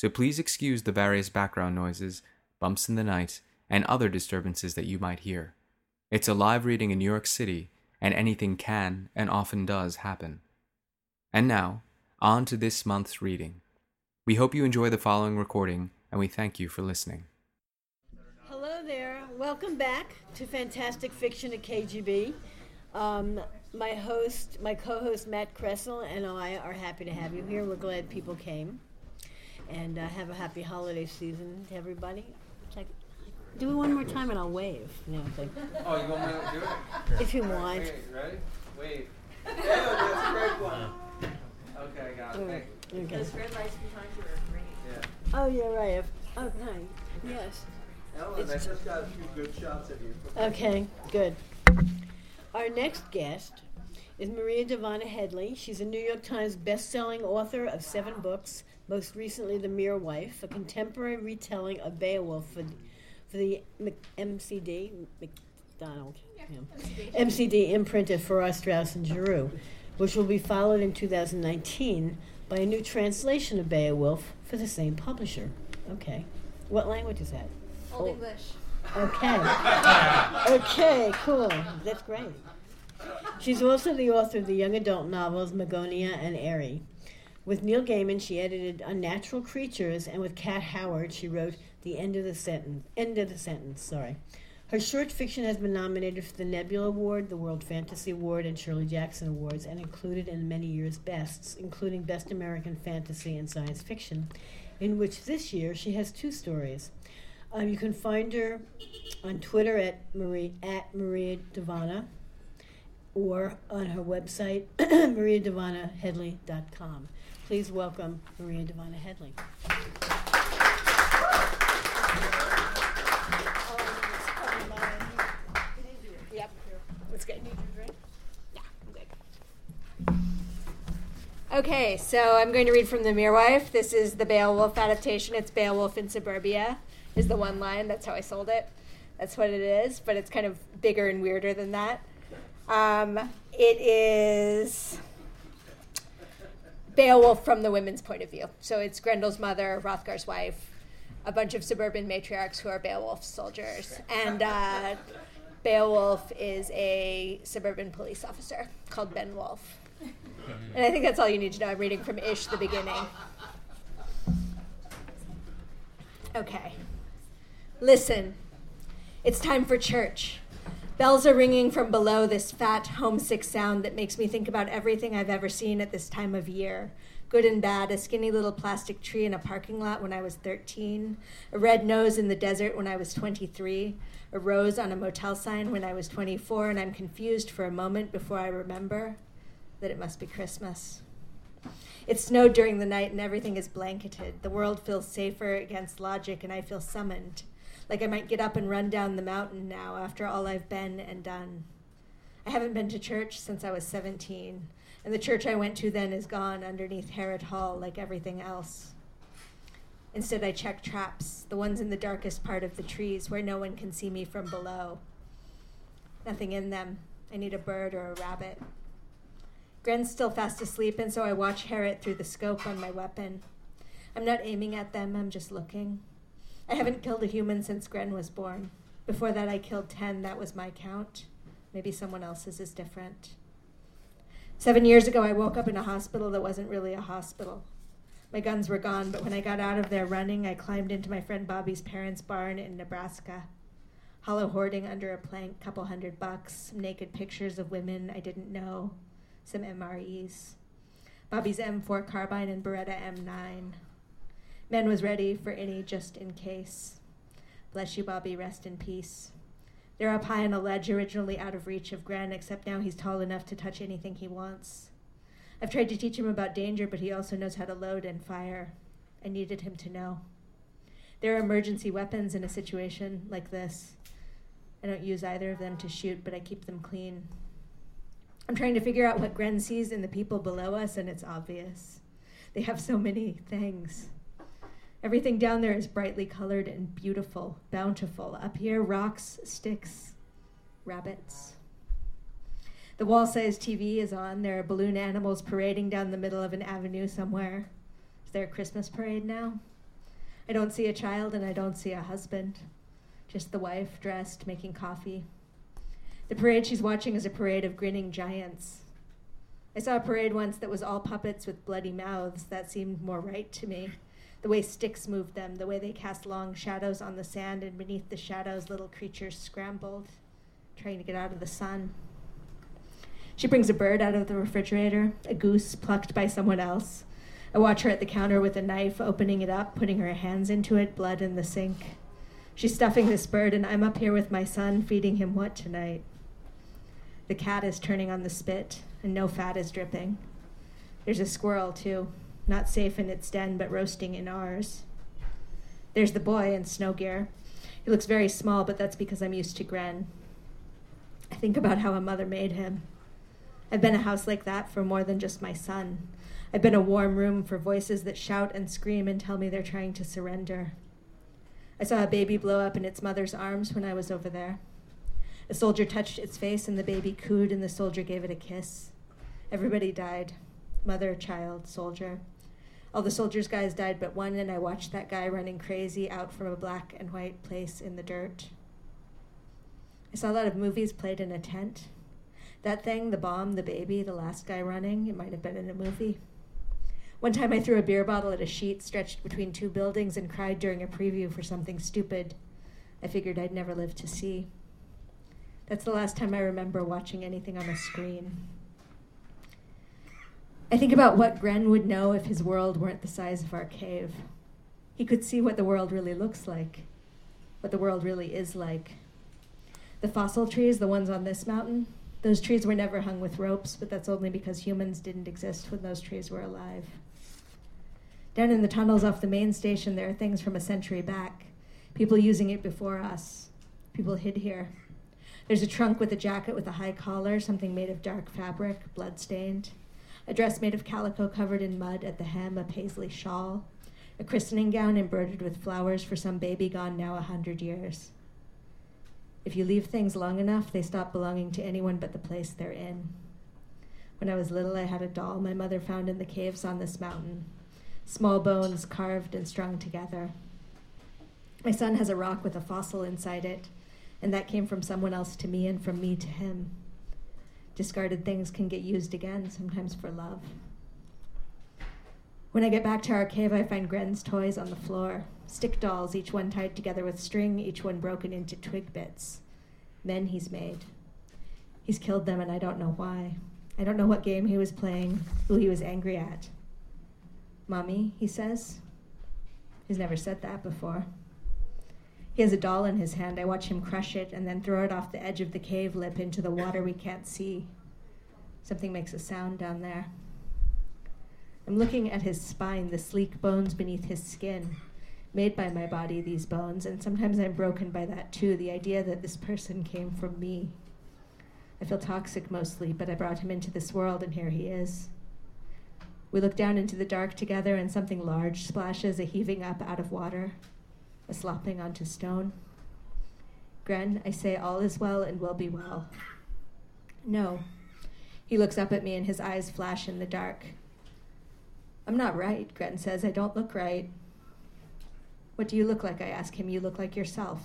so please excuse the various background noises, bumps in the night, and other disturbances that you might hear. It's a live reading in New York City, and anything can and often does happen. And now, on to this month's reading. We hope you enjoy the following recording, and we thank you for listening. Hello there. Welcome back to Fantastic Fiction at KGB. Um, my host, my co-host Matt Kressel, and I are happy to have you here. We're glad people came, and uh, have a happy holiday season to everybody. Like, do it one more time, and I'll wave. You know, like, Oh, you want me to do it? if you want. ready? Wave. Yeah, that's a great one. Okay, got Okay. Those red lights behind you are great. Oh yeah, right. Oh, hi. Yes. Ellen, I just got a few good shots of you. Okay, good. Our next guest is Maria Dahvana Headley. She's a New York Times best-selling author of seven books, most recently *The Mere Wife*, a contemporary retelling of Beowulf for, for the Mc- MCD McDonald yeah. MCD imprinted for Straus and Giroux, which will be followed in 2019 by a new translation of Beowulf for the same publisher. Okay, what language is that? Old Oh. English. Okay. okay, cool. That's great. She's also the author of the young adult novels Magonia and Aerie. With Neil Gaiman, she edited Unnatural Creatures, and with Kat Howard, she wrote The End of the Sentence. End of the Sentence. Sorry. Her short fiction has been nominated for the Nebula Award, the World Fantasy Award, and Shirley Jackson Awards, and included in many years' bests, including Best American Fantasy and Science Fiction, in which this year she has two stories. Um, you can find her on Twitter at Marie at Maria Dahvana or on her website mariadahvanaheadley.com. Please welcome Maria Dahvana Headley. Okay, so I'm going to read from The Mere Wife. This is the Beowulf adaptation. It's Beowulf in Suburbia, is the one line. That's how I sold it. That's what it is, but it's kind of bigger and weirder than that. Um, it is Beowulf from the women's point of view. So it's Grendel's mother, Hrothgar's wife, a bunch of suburban matriarchs who are Beowulf soldiers. And uh, Beowulf is a suburban police officer called Ben Woolf. And I think that's all you need to know. I'm reading from Ish, the beginning. Okay. Listen, it's time for church. Bells are ringing from below this fat, homesick sound that makes me think about everything I've ever seen at this time of year. Good and bad, a skinny little plastic tree in a parking lot when I was 13, a red nose in the desert when I was 23, a rose on a motel sign when I was 24, and I'm confused for a moment before I remember that it must be Christmas. It snowed during the night and everything is blanketed. The world feels safer against logic, and I feel summoned. Like I might get up and run down the mountain now after all I've been and done. I haven't been to church since I was 17, and the church I went to then is gone underneath Herot Hall like everything else. Instead, I check traps, the ones in the darkest part of the trees where no one can see me from below. Nothing in them. I need a bird or a rabbit. Gren's still fast asleep, and so I watch Herot through the scope on my weapon. I'm not aiming at them, I'm just looking. I haven't killed a human since Gren was born. Before that, I killed 10. That was my count. Maybe someone else's is different. Seven years ago, I woke up in a hospital that wasn't really a hospital. My guns were gone, but when I got out of there running, I climbed into my friend Bobby's parents' barn in Nebraska. Hollow hoarding under a plank, couple hundred bucks, some naked pictures of women I didn't know, some MREs. Bobby's M4 carbine and Beretta M9. Men was ready for any just in case. Bless you, Bobby, rest in peace. They're up high on a ledge originally out of reach of Gren, except now he's tall enough to touch anything he wants. I've tried to teach him about danger, but he also knows how to load and fire. I needed him to know. There are emergency weapons in a situation like this. I don't use either of them to shoot, but I keep them clean. I'm trying to figure out what Gren sees in the people below us, and it's obvious. They have so many things. Everything down there is brightly colored and beautiful, bountiful. Up here, rocks, sticks, rabbits. The wall sized TV is on. There are balloon animals parading down the middle of an avenue somewhere. Is there a Christmas parade now? I don't see a child and I don't see a husband. Just the wife, dressed, making coffee. The parade she's watching is a parade of grinning giants. I saw a parade once that was all puppets with bloody mouths. That seemed more right to me. The way sticks moved them, the way they cast long shadows on the sand, and beneath the shadows, little creatures scrambled, trying to get out of the sun. She brings a bird out of the refrigerator, a goose plucked by someone else. I watch her at the counter with a knife, opening it up, putting her hands into it, blood in the sink. She's stuffing this bird, and I'm up here with my son, feeding him what tonight? The cat is turning on the spit, and no fat is dripping. There's a squirrel, too, not safe in its den, but roasting in ours. There's the boy in snow gear. He looks very small, but that's because I'm used to Gren. I think about how a mother made him. I've been a house like that for more than just my son. I've been a warm room for voices that shout and scream and tell me they're trying to surrender. I saw a baby blow up in its mother's arms when I was over there. A soldier touched its face and the baby cooed and the soldier gave it a kiss. Everybody died mother, child, soldier. All the soldiers' guys died but one, and I watched that guy running crazy out from a black and white place in the dirt. I saw a lot of movies played in a tent. That thing, the bomb, the baby, the last guy running, it might have been in a movie. One time I threw a beer bottle at a sheet stretched between two buildings and cried during a preview for something stupid I figured I'd never live to see. That's the last time I remember watching anything on a screen. I think about what Gren would know if his world weren't the size of our cave. He could see what the world really looks like, what the world really is like. The fossil trees, the ones on this mountain, those trees were never hung with ropes, but that's only because humans didn't exist when those trees were alive. Down in the tunnels off the main station, there are things from a century back, people using it before us. People hid here. There's a trunk with a jacket with a high collar, something made of dark fabric, blood-stained. A dress made of calico covered in mud at the hem, a paisley shawl. A christening gown embroidered with flowers for some baby gone now a hundred years. If you leave things long enough, they stop belonging to anyone but the place they're in. When I was little, I had a doll my mother found in the caves on this mountain small bones carved and strung together. My son has a rock with a fossil inside it, and that came from someone else to me and from me to him. Discarded things can get used again, sometimes for love. When I get back to our cave, I find Gren's toys on the floor stick dolls, each one tied together with string, each one broken into twig bits. Men he's made. He's killed them, and I don't know why. I don't know what game he was playing, who he was angry at. Mommy, he says. He's never said that before. He has a doll in his hand. I watch him crush it and then throw it off the edge of the cave lip into the water we can't see. Something makes a sound down there. I'm looking at his spine, the sleek bones beneath his skin, made by my body, these bones, and sometimes I'm broken by that too the idea that this person came from me. I feel toxic mostly, but I brought him into this world, and here he is. We look down into the dark together, and something large splashes, a heaving up out of water, a slopping onto stone. Gren, I say, all is well and will be well. No. He looks up at me, and his eyes flash in the dark. I'm not right, Gren says. I don't look right. What do you look like? I ask him. You look like yourself.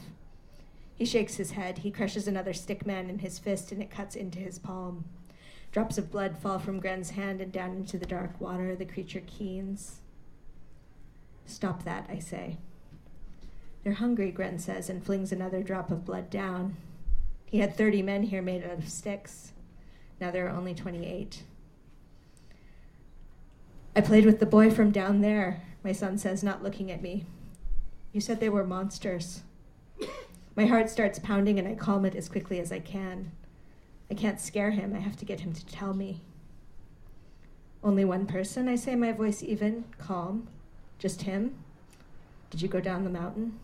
He shakes his head. He crushes another stick man in his fist, and it cuts into his palm. Drops of blood fall from Gren's hand and down into the dark water. The creature keens. Stop that, I say. They're hungry, Gren says, and flings another drop of blood down. He had 30 men here made out of sticks. Now there are only 28. I played with the boy from down there, my son says, not looking at me. You said they were monsters. My heart starts pounding and I calm it as quickly as I can. I can't scare him. I have to get him to tell me. Only one person, I say, my voice even, calm. Just him? Did you go down the mountain?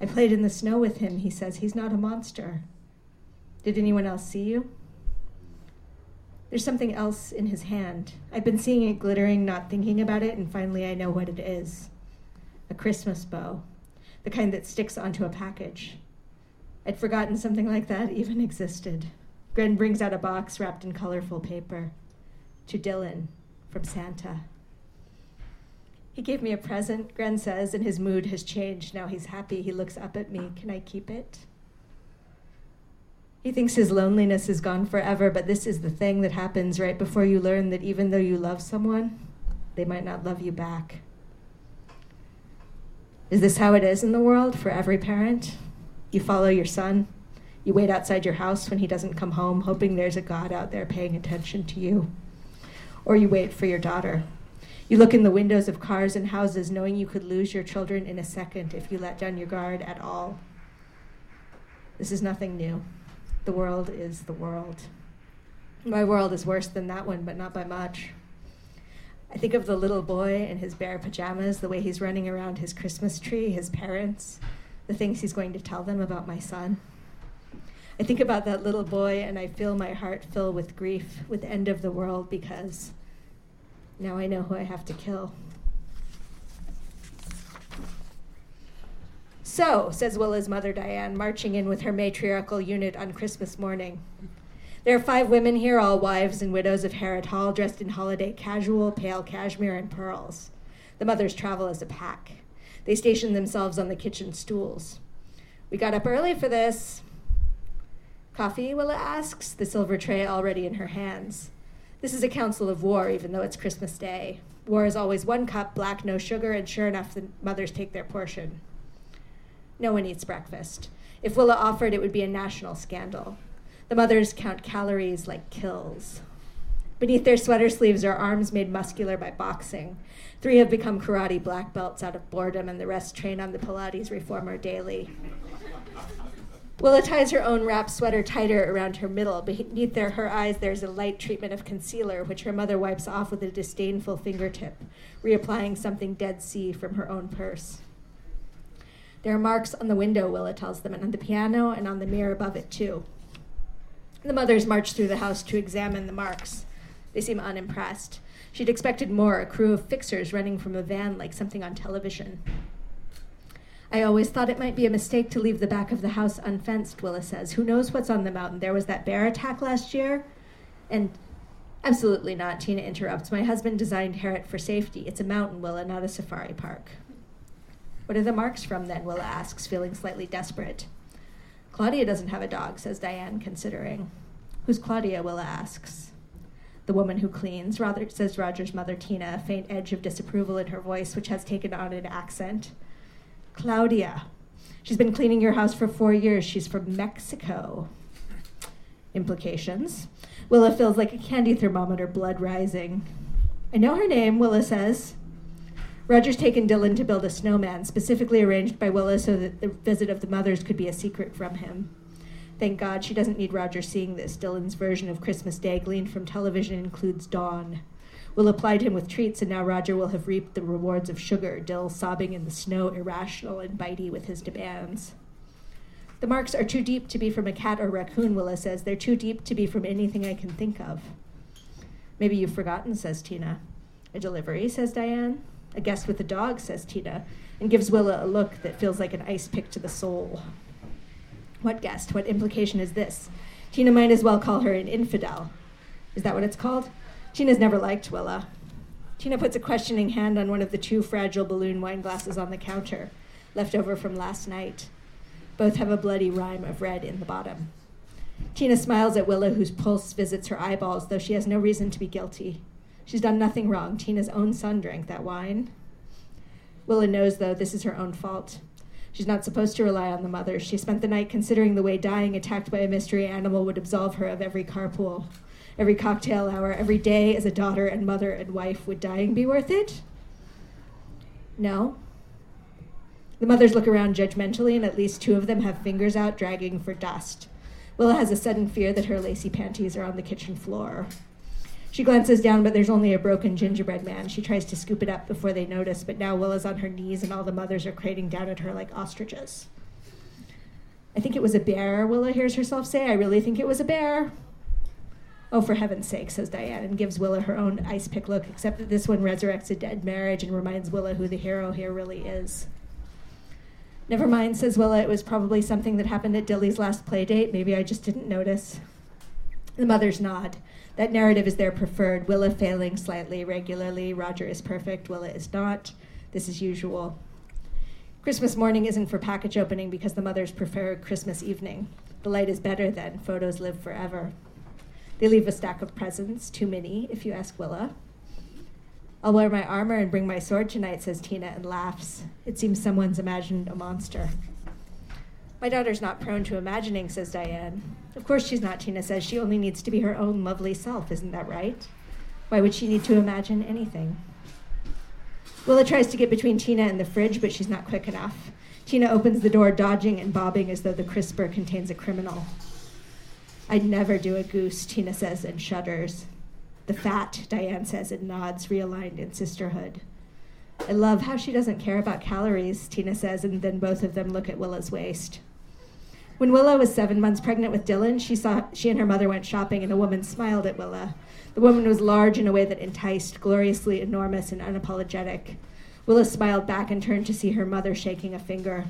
I played in the snow with him. He says he's not a monster. Did anyone else see you? There's something else in his hand. I've been seeing it glittering, not thinking about it, and finally I know what it is a Christmas bow, the kind that sticks onto a package. I'd forgotten something like that even existed. Gren brings out a box wrapped in colorful paper. To Dylan, from Santa. He gave me a present, Gren says, and his mood has changed. Now he's happy. He looks up at me. Can I keep it? He thinks his loneliness is gone forever, but this is the thing that happens right before you learn that even though you love someone, they might not love you back. Is this how it is in the world for every parent? You follow your son, you wait outside your house when he doesn't come home, hoping there's a God out there paying attention to you. Or you wait for your daughter. You look in the windows of cars and houses, knowing you could lose your children in a second if you let down your guard at all. This is nothing new. The world is the world. My world is worse than that one, but not by much. I think of the little boy in his bare pajamas, the way he's running around his Christmas tree, his parents, the things he's going to tell them about my son. I think about that little boy and I feel my heart fill with grief, with end of the world, because now I know who I have to kill. So, says Willa's mother Diane, marching in with her matriarchal unit on Christmas morning. There are five women here, all wives and widows of Herot Hall, dressed in holiday casual, pale cashmere, and pearls. The mothers travel as a pack. They station themselves on the kitchen stools. We got up early for this. Coffee, Willa asks, the silver tray already in her hands. This is a council of war, even though it's Christmas Day. War is always one cup, black, no sugar, and sure enough, the mothers take their portion. No one eats breakfast. If Willa offered, it would be a national scandal. The mothers count calories like kills. Beneath their sweater sleeves are arms made muscular by boxing. Three have become karate black belts out of boredom, and the rest train on the Pilates reformer daily. Willa ties her own wrap sweater tighter around her middle. Beneath their, her eyes, there's a light treatment of concealer, which her mother wipes off with a disdainful fingertip, reapplying something Dead Sea from her own purse. There are marks on the window, Willa tells them, and on the piano and on the mirror above it, too. The mothers march through the house to examine the marks. They seem unimpressed. She'd expected more, a crew of fixers running from a van like something on television. I always thought it might be a mistake to leave the back of the house unfenced, Willa says. Who knows what's on the mountain? There was that bear attack last year. And absolutely not, Tina interrupts. My husband designed Herot for safety. It's a mountain, Willa, not a safari park. What are the marks from then? Willa asks, feeling slightly desperate. Claudia doesn't have a dog, says Diane, considering. Who's Claudia? Willa asks. The woman who cleans, rather, says Roger's mother, Tina, a faint edge of disapproval in her voice, which has taken on an accent. Claudia. She's been cleaning your house for four years. She's from Mexico. Implications. Willa feels like a candy thermometer, blood rising. I know her name, Willa says. Roger's taken Dylan to build a snowman, specifically arranged by Willa so that the visit of the mothers could be a secret from him. Thank God she doesn't need Roger seeing this. Dylan's version of Christmas Day, gleaned from television, includes Dawn. Will applied him with treats, and now Roger will have reaped the rewards of sugar, Dill sobbing in the snow, irrational and bitey with his demands. The marks are too deep to be from a cat or raccoon, Willa says. They're too deep to be from anything I can think of. Maybe you've forgotten, says Tina. A delivery, says Diane. A guest with a dog, says Tina, and gives Willa a look that feels like an ice pick to the soul. What guest? What implication is this? Tina might as well call her an infidel. Is that what it's called? Tina's never liked Willa. Tina puts a questioning hand on one of the two fragile balloon wine glasses on the counter, left over from last night. Both have a bloody rime of red in the bottom. Tina smiles at Willa, whose pulse visits her eyeballs, though she has no reason to be guilty. She's done nothing wrong. Tina's own son drank that wine. Willa knows, though, this is her own fault. She's not supposed to rely on the mother. She spent the night considering the way dying attacked by a mystery animal would absolve her of every carpool, every cocktail hour, every day as a daughter and mother and wife. Would dying be worth it? No. The mothers look around judgmentally, and at least two of them have fingers out dragging for dust. Willa has a sudden fear that her lacy panties are on the kitchen floor. She glances down, but there's only a broken gingerbread man. She tries to scoop it up before they notice, but now Willa's on her knees and all the mothers are crating down at her like ostriches. I think it was a bear, Willa hears herself say. I really think it was a bear. Oh, for heaven's sake, says Diane, and gives Willa her own ice pick look, except that this one resurrects a dead marriage and reminds Willa who the hero here really is. Never mind, says Willa. It was probably something that happened at Dilly's last play date. Maybe I just didn't notice. The mothers nod. That narrative is their preferred. Willa failing slightly, regularly. Roger is perfect. Willa is not. This is usual. Christmas morning isn't for package opening because the mothers prefer Christmas evening. The light is better then. Photos live forever. They leave a stack of presents, too many, if you ask Willa. I'll wear my armor and bring my sword tonight, says Tina and laughs. It seems someone's imagined a monster. My daughter's not prone to imagining, says Diane. Of course she's not, Tina says. She only needs to be her own lovely self, isn't that right? Why would she need to imagine anything? Willa tries to get between Tina and the fridge, but she's not quick enough. Tina opens the door, dodging and bobbing as though the crisper contains a criminal. I'd never do a goose, Tina says and shudders. The fat, Diane says and nods, realigned in sisterhood. I love how she doesn't care about calories, Tina says, and then both of them look at Willa's waist. When Willa was seven months pregnant with Dylan, she saw she and her mother went shopping, and a woman smiled at Willa. The woman was large in a way that enticed, gloriously enormous and unapologetic. Willa smiled back and turned to see her mother shaking a finger.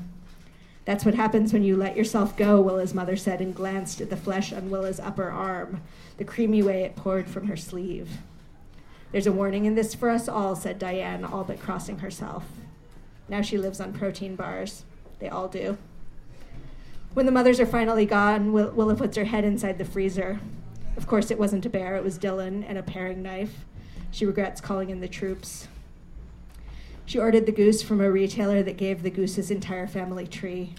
That's what happens when you let yourself go, Willa's mother said, and glanced at the flesh on Willa's upper arm, the creamy way it poured from her sleeve. There's a warning in this for us all, said Diane, all but crossing herself. Now she lives on protein bars. They all do. When the mothers are finally gone, Willa puts her head inside the freezer. Of course, it wasn't a bear, it was Dylan and a paring knife. She regrets calling in the troops. She ordered the goose from a retailer that gave the goose's entire family tree.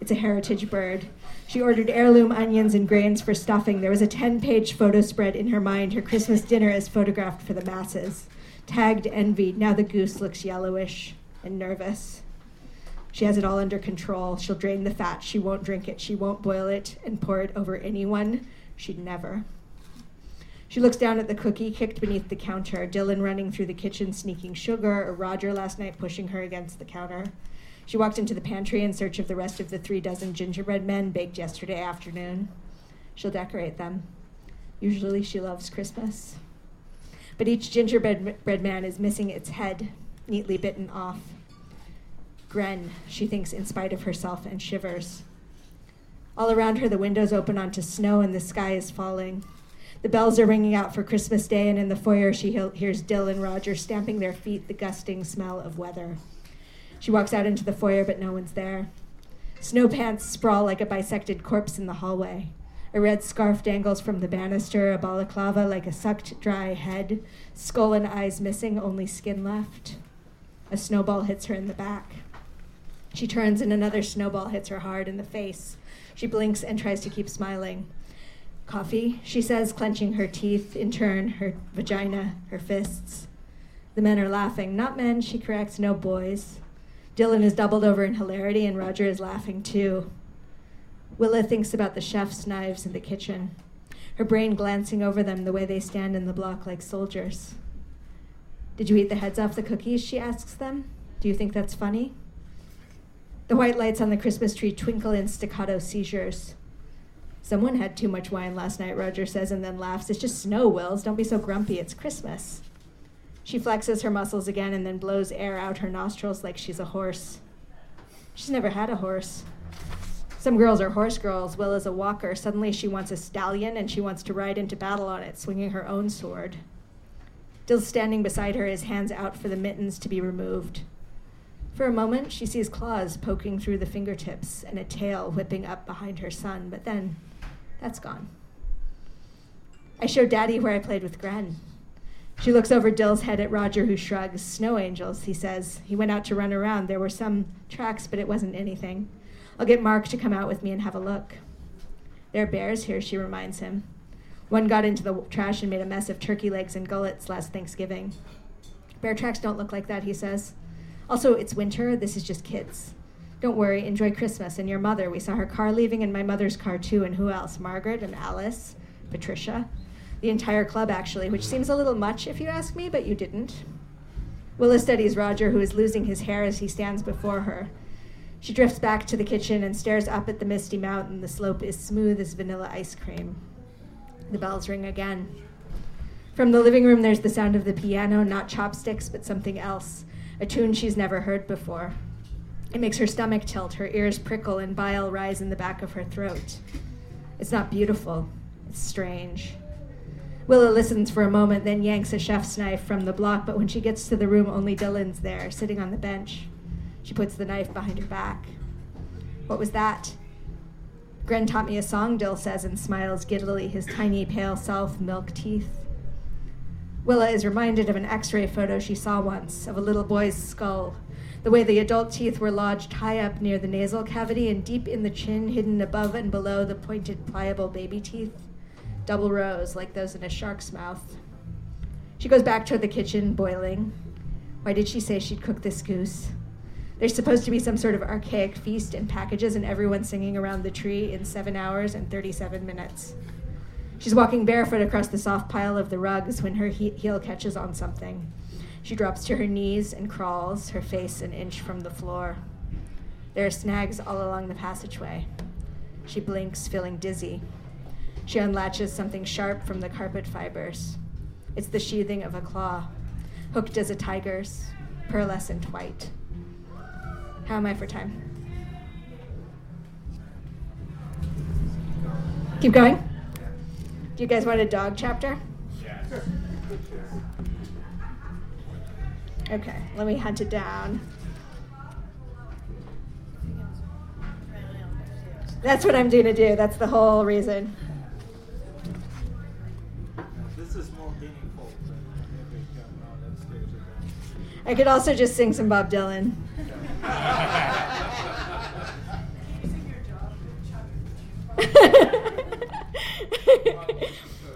It's a heritage bird. She ordered heirloom onions and grains for stuffing. There was a 10 page photo spread in her mind. Her Christmas dinner is photographed for the masses. Tagged envy. Now the goose looks yellowish and nervous. She has it all under control. She'll drain the fat. She won't drink it. She won't boil it and pour it over anyone. She'd never. She looks down at the cookie kicked beneath the counter, Dylan running through the kitchen sneaking sugar, or Roger last night pushing her against the counter. She walked into the pantry in search of the rest of the three dozen gingerbread men baked yesterday afternoon. She'll decorate them. Usually she loves Christmas. But each gingerbread bread man is missing its head, neatly bitten off. Gren, she thinks in spite of herself, and shivers. All around her, the windows open onto snow and the sky is falling. The bells are ringing out for Christmas Day, and in the foyer, she hears Dill and Roger stamping their feet, the gusting smell of weather. She walks out into the foyer, but no one's there. Snow pants sprawl like a bisected corpse in the hallway. A red scarf dangles from the banister, a balaclava like a sucked dry head, skull and eyes missing, only skin left. A snowball hits her in the back. She turns, and another snowball hits her hard in the face. She blinks and tries to keep smiling. Coffee, she says, clenching her teeth, in turn, her vagina, her fists. The men are laughing. Not men, she corrects, no boys. Dylan is doubled over in hilarity, and Roger is laughing too. Willa thinks about the chef's knives in the kitchen, her brain glancing over them the way they stand in the block like soldiers. Did you eat the heads off the cookies? She asks them. Do you think that's funny? The white lights on the Christmas tree twinkle in staccato seizures. Someone had too much wine last night, Roger says, and then laughs. It's just snow, Wills. Don't be so grumpy. It's Christmas. She flexes her muscles again and then blows air out her nostrils like she's a horse. She's never had a horse. Some girls are horse girls. Will is a walker. Suddenly she wants a stallion and she wants to ride into battle on it, swinging her own sword. Dill's standing beside her, his hands out for the mittens to be removed. For a moment, she sees claws poking through the fingertips and a tail whipping up behind her son, but then that's gone. I showed Daddy where I played with Gren. She looks over Dill's head at Roger, who shrugs. Snow angels, he says. He went out to run around. There were some tracks, but it wasn't anything. I'll get Mark to come out with me and have a look. There are bears here, she reminds him. One got into the trash and made a mess of turkey legs and gullets last Thanksgiving. Bear tracks don't look like that, he says. Also, it's winter. This is just kids. Don't worry, enjoy Christmas. And your mother, we saw her car leaving and my mother's car too. And who else? Margaret and Alice, Patricia. The entire club, actually, which seems a little much if you ask me, but you didn't. Willa studies Roger, who is losing his hair as he stands before her. She drifts back to the kitchen and stares up at the misty mountain. The slope is smooth as vanilla ice cream. The bells ring again. From the living room, there's the sound of the piano, not chopsticks, but something else, a tune she's never heard before. It makes her stomach tilt, her ears prickle, and bile rise in the back of her throat. It's not beautiful, it's strange. Willa listens for a moment, then yanks a chef's knife from the block, but when she gets to the room, only Dylan's there, sitting on the bench. She puts the knife behind her back. What was that? Gren taught me a song, Dill says, and smiles giddily, his tiny, pale self milk teeth. Willa is reminded of an x ray photo she saw once of a little boy's skull. The way the adult teeth were lodged high up near the nasal cavity and deep in the chin, hidden above and below the pointed, pliable baby teeth double rows like those in a shark's mouth. She goes back toward the kitchen, boiling. Why did she say she'd cook this goose? There's supposed to be some sort of archaic feast in packages and everyone singing around the tree in seven hours and 37 minutes. She's walking barefoot across the soft pile of the rugs when her he- heel catches on something. She drops to her knees and crawls, her face an inch from the floor. There are snags all along the passageway. She blinks, feeling dizzy. She unlatches something sharp from the carpet fibers. It's the sheathing of a claw, hooked as a tiger's, pearlescent white. How am I for time? Keep going? Do you guys want a dog chapter? Okay, let me hunt it down. That's what I'm going to do. That's the whole reason. I could also just sing some Bob Dylan.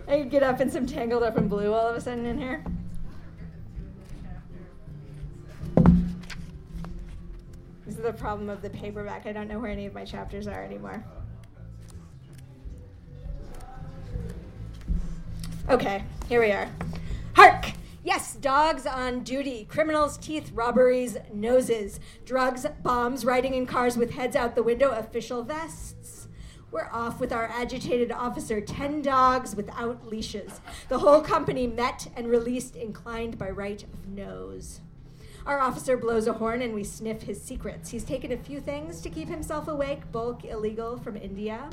I could get up in some tangled up in blue all of a sudden in here. This is the problem of the paperback. I don't know where any of my chapters are anymore. Okay, here we are. Hark! Yes, dogs on duty, criminals' teeth, robberies, noses, drugs, bombs, riding in cars with heads out the window, official vests. We're off with our agitated officer, 10 dogs without leashes. The whole company met and released, inclined by right of nose. Our officer blows a horn and we sniff his secrets. He's taken a few things to keep himself awake bulk illegal from India,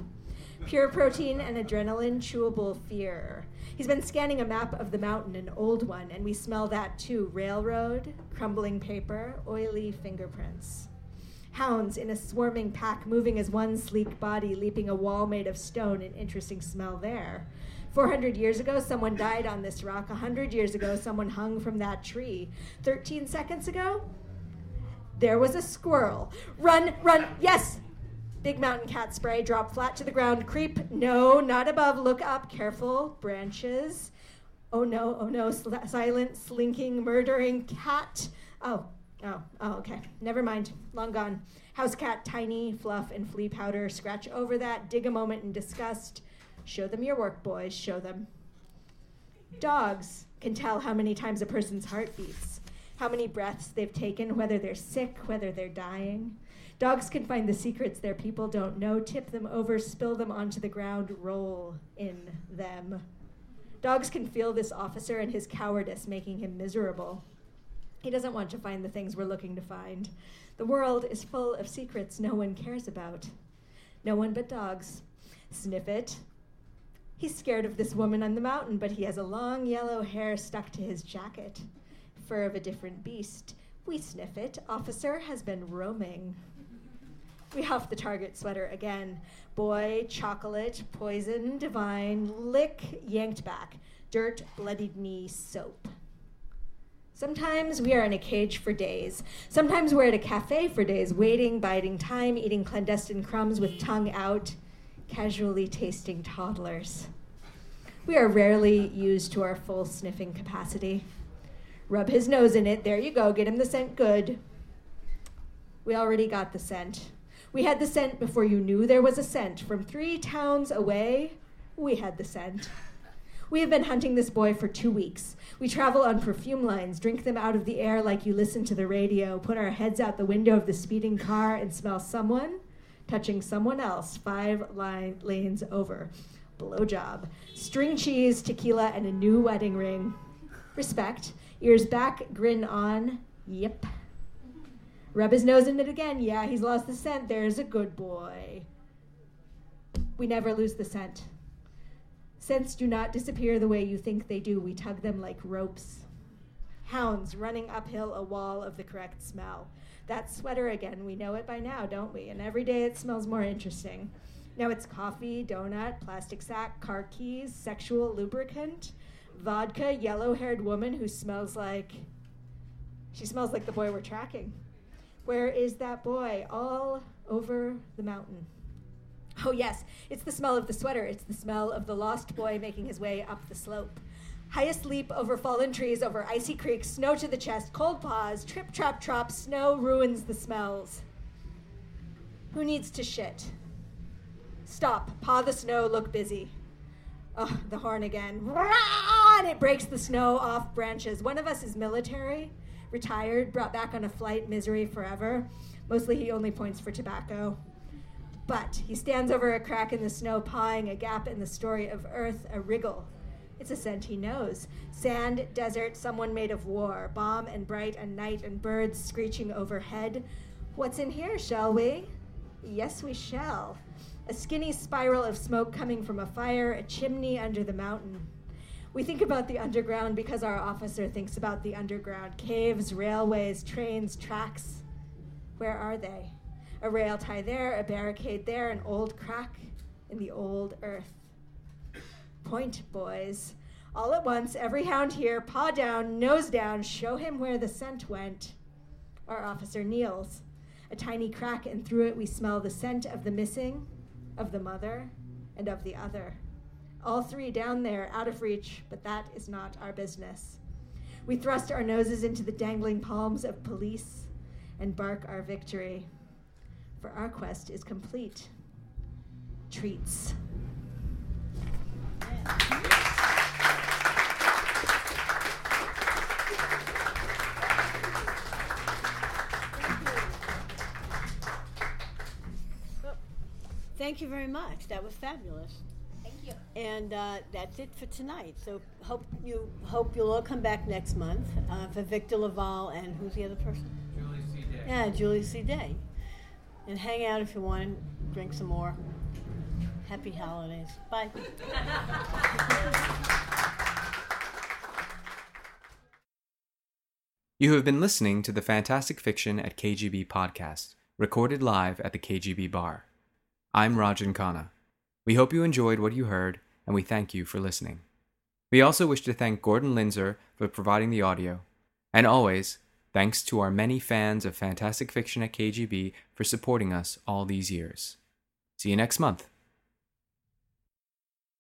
pure protein and adrenaline, chewable fear. He's been scanning a map of the mountain, an old one, and we smell that too railroad, crumbling paper, oily fingerprints. Hounds in a swarming pack, moving as one sleek body, leaping a wall made of stone, an interesting smell there. 400 years ago, someone died on this rock. 100 years ago, someone hung from that tree. 13 seconds ago, there was a squirrel. Run, run, yes, Big mountain cat spray, drop flat to the ground, creep, no, not above, look up, careful, branches. Oh no, oh no, sl- silent, slinking, murdering cat. Oh, oh, oh, okay, never mind, long gone. House cat, tiny, fluff and flea powder, scratch over that, dig a moment in disgust. Show them your work, boys, show them. Dogs can tell how many times a person's heart beats, how many breaths they've taken, whether they're sick, whether they're dying. Dogs can find the secrets their people don't know, tip them over, spill them onto the ground, roll in them. Dogs can feel this officer and his cowardice making him miserable. He doesn't want to find the things we're looking to find. The world is full of secrets no one cares about. No one but dogs. Sniff it. He's scared of this woman on the mountain, but he has a long yellow hair stuck to his jacket. Fur of a different beast. We sniff it. Officer has been roaming. We huff the target sweater again. Boy, chocolate, poison, divine, lick, yanked back. Dirt, bloodied knee, soap. Sometimes we are in a cage for days. Sometimes we're at a cafe for days, waiting, biding time, eating clandestine crumbs with tongue out, casually tasting toddlers. We are rarely used to our full sniffing capacity. Rub his nose in it. There you go. Get him the scent good. We already got the scent. We had the scent before you knew there was a scent. From three towns away, we had the scent. We have been hunting this boy for two weeks. We travel on perfume lines, drink them out of the air like you listen to the radio, put our heads out the window of the speeding car, and smell someone touching someone else five line, lanes over. Blowjob. String cheese, tequila, and a new wedding ring. Respect. Ears back, grin on. Yep. Rub his nose in it again. Yeah, he's lost the scent. There's a good boy. We never lose the scent. Scents do not disappear the way you think they do. We tug them like ropes. Hounds running uphill a wall of the correct smell. That sweater again, we know it by now, don't we? And every day it smells more interesting. Now it's coffee, donut, plastic sack, car keys, sexual lubricant, vodka, yellow haired woman who smells like. She smells like the boy we're tracking. Where is that boy? All over the mountain. Oh, yes, it's the smell of the sweater. It's the smell of the lost boy making his way up the slope. Highest leap over fallen trees, over icy creeks, snow to the chest, cold paws, trip, trap, trop, snow ruins the smells. Who needs to shit? Stop, paw the snow, look busy. Oh, the horn again. And it breaks the snow off branches. One of us is military, retired, brought back on a flight, misery forever. Mostly he only points for tobacco. But he stands over a crack in the snow, pawing a gap in the story of Earth, a wriggle. It's a scent he knows. Sand, desert, someone made of war, bomb and bright and night and birds screeching overhead. What's in here, shall we? Yes, we shall. A skinny spiral of smoke coming from a fire, a chimney under the mountain. We think about the underground because our officer thinks about the underground caves, railways, trains, tracks. Where are they? A rail tie there, a barricade there, an old crack in the old earth. Point, boys. All at once, every hound here, paw down, nose down, show him where the scent went. Our officer kneels. A tiny crack, and through it we smell the scent of the missing, of the mother, and of the other. All three down there, out of reach, but that is not our business. We thrust our noses into the dangling palms of police and bark our victory for our quest is complete. Treats. Thank you very much. That was fabulous. Thank you. And uh, that's it for tonight. So hope you hope you'll all come back next month uh, for Victor LaValle and who's the other person? Julie C. Day. Yeah, Julie C. Day. And hang out if you want and drink some more. Happy holidays. Bye. You have been listening to the Fantastic Fiction at KGB podcast, recorded live at the KGB bar. I'm Rajan Khanna. We hope you enjoyed what you heard, and we thank you for listening. We also wish to thank Gordon Linzner for providing the audio, and always, thanks to our many fans of Fantastic Fiction at KGB for supporting us all these years. See you next month.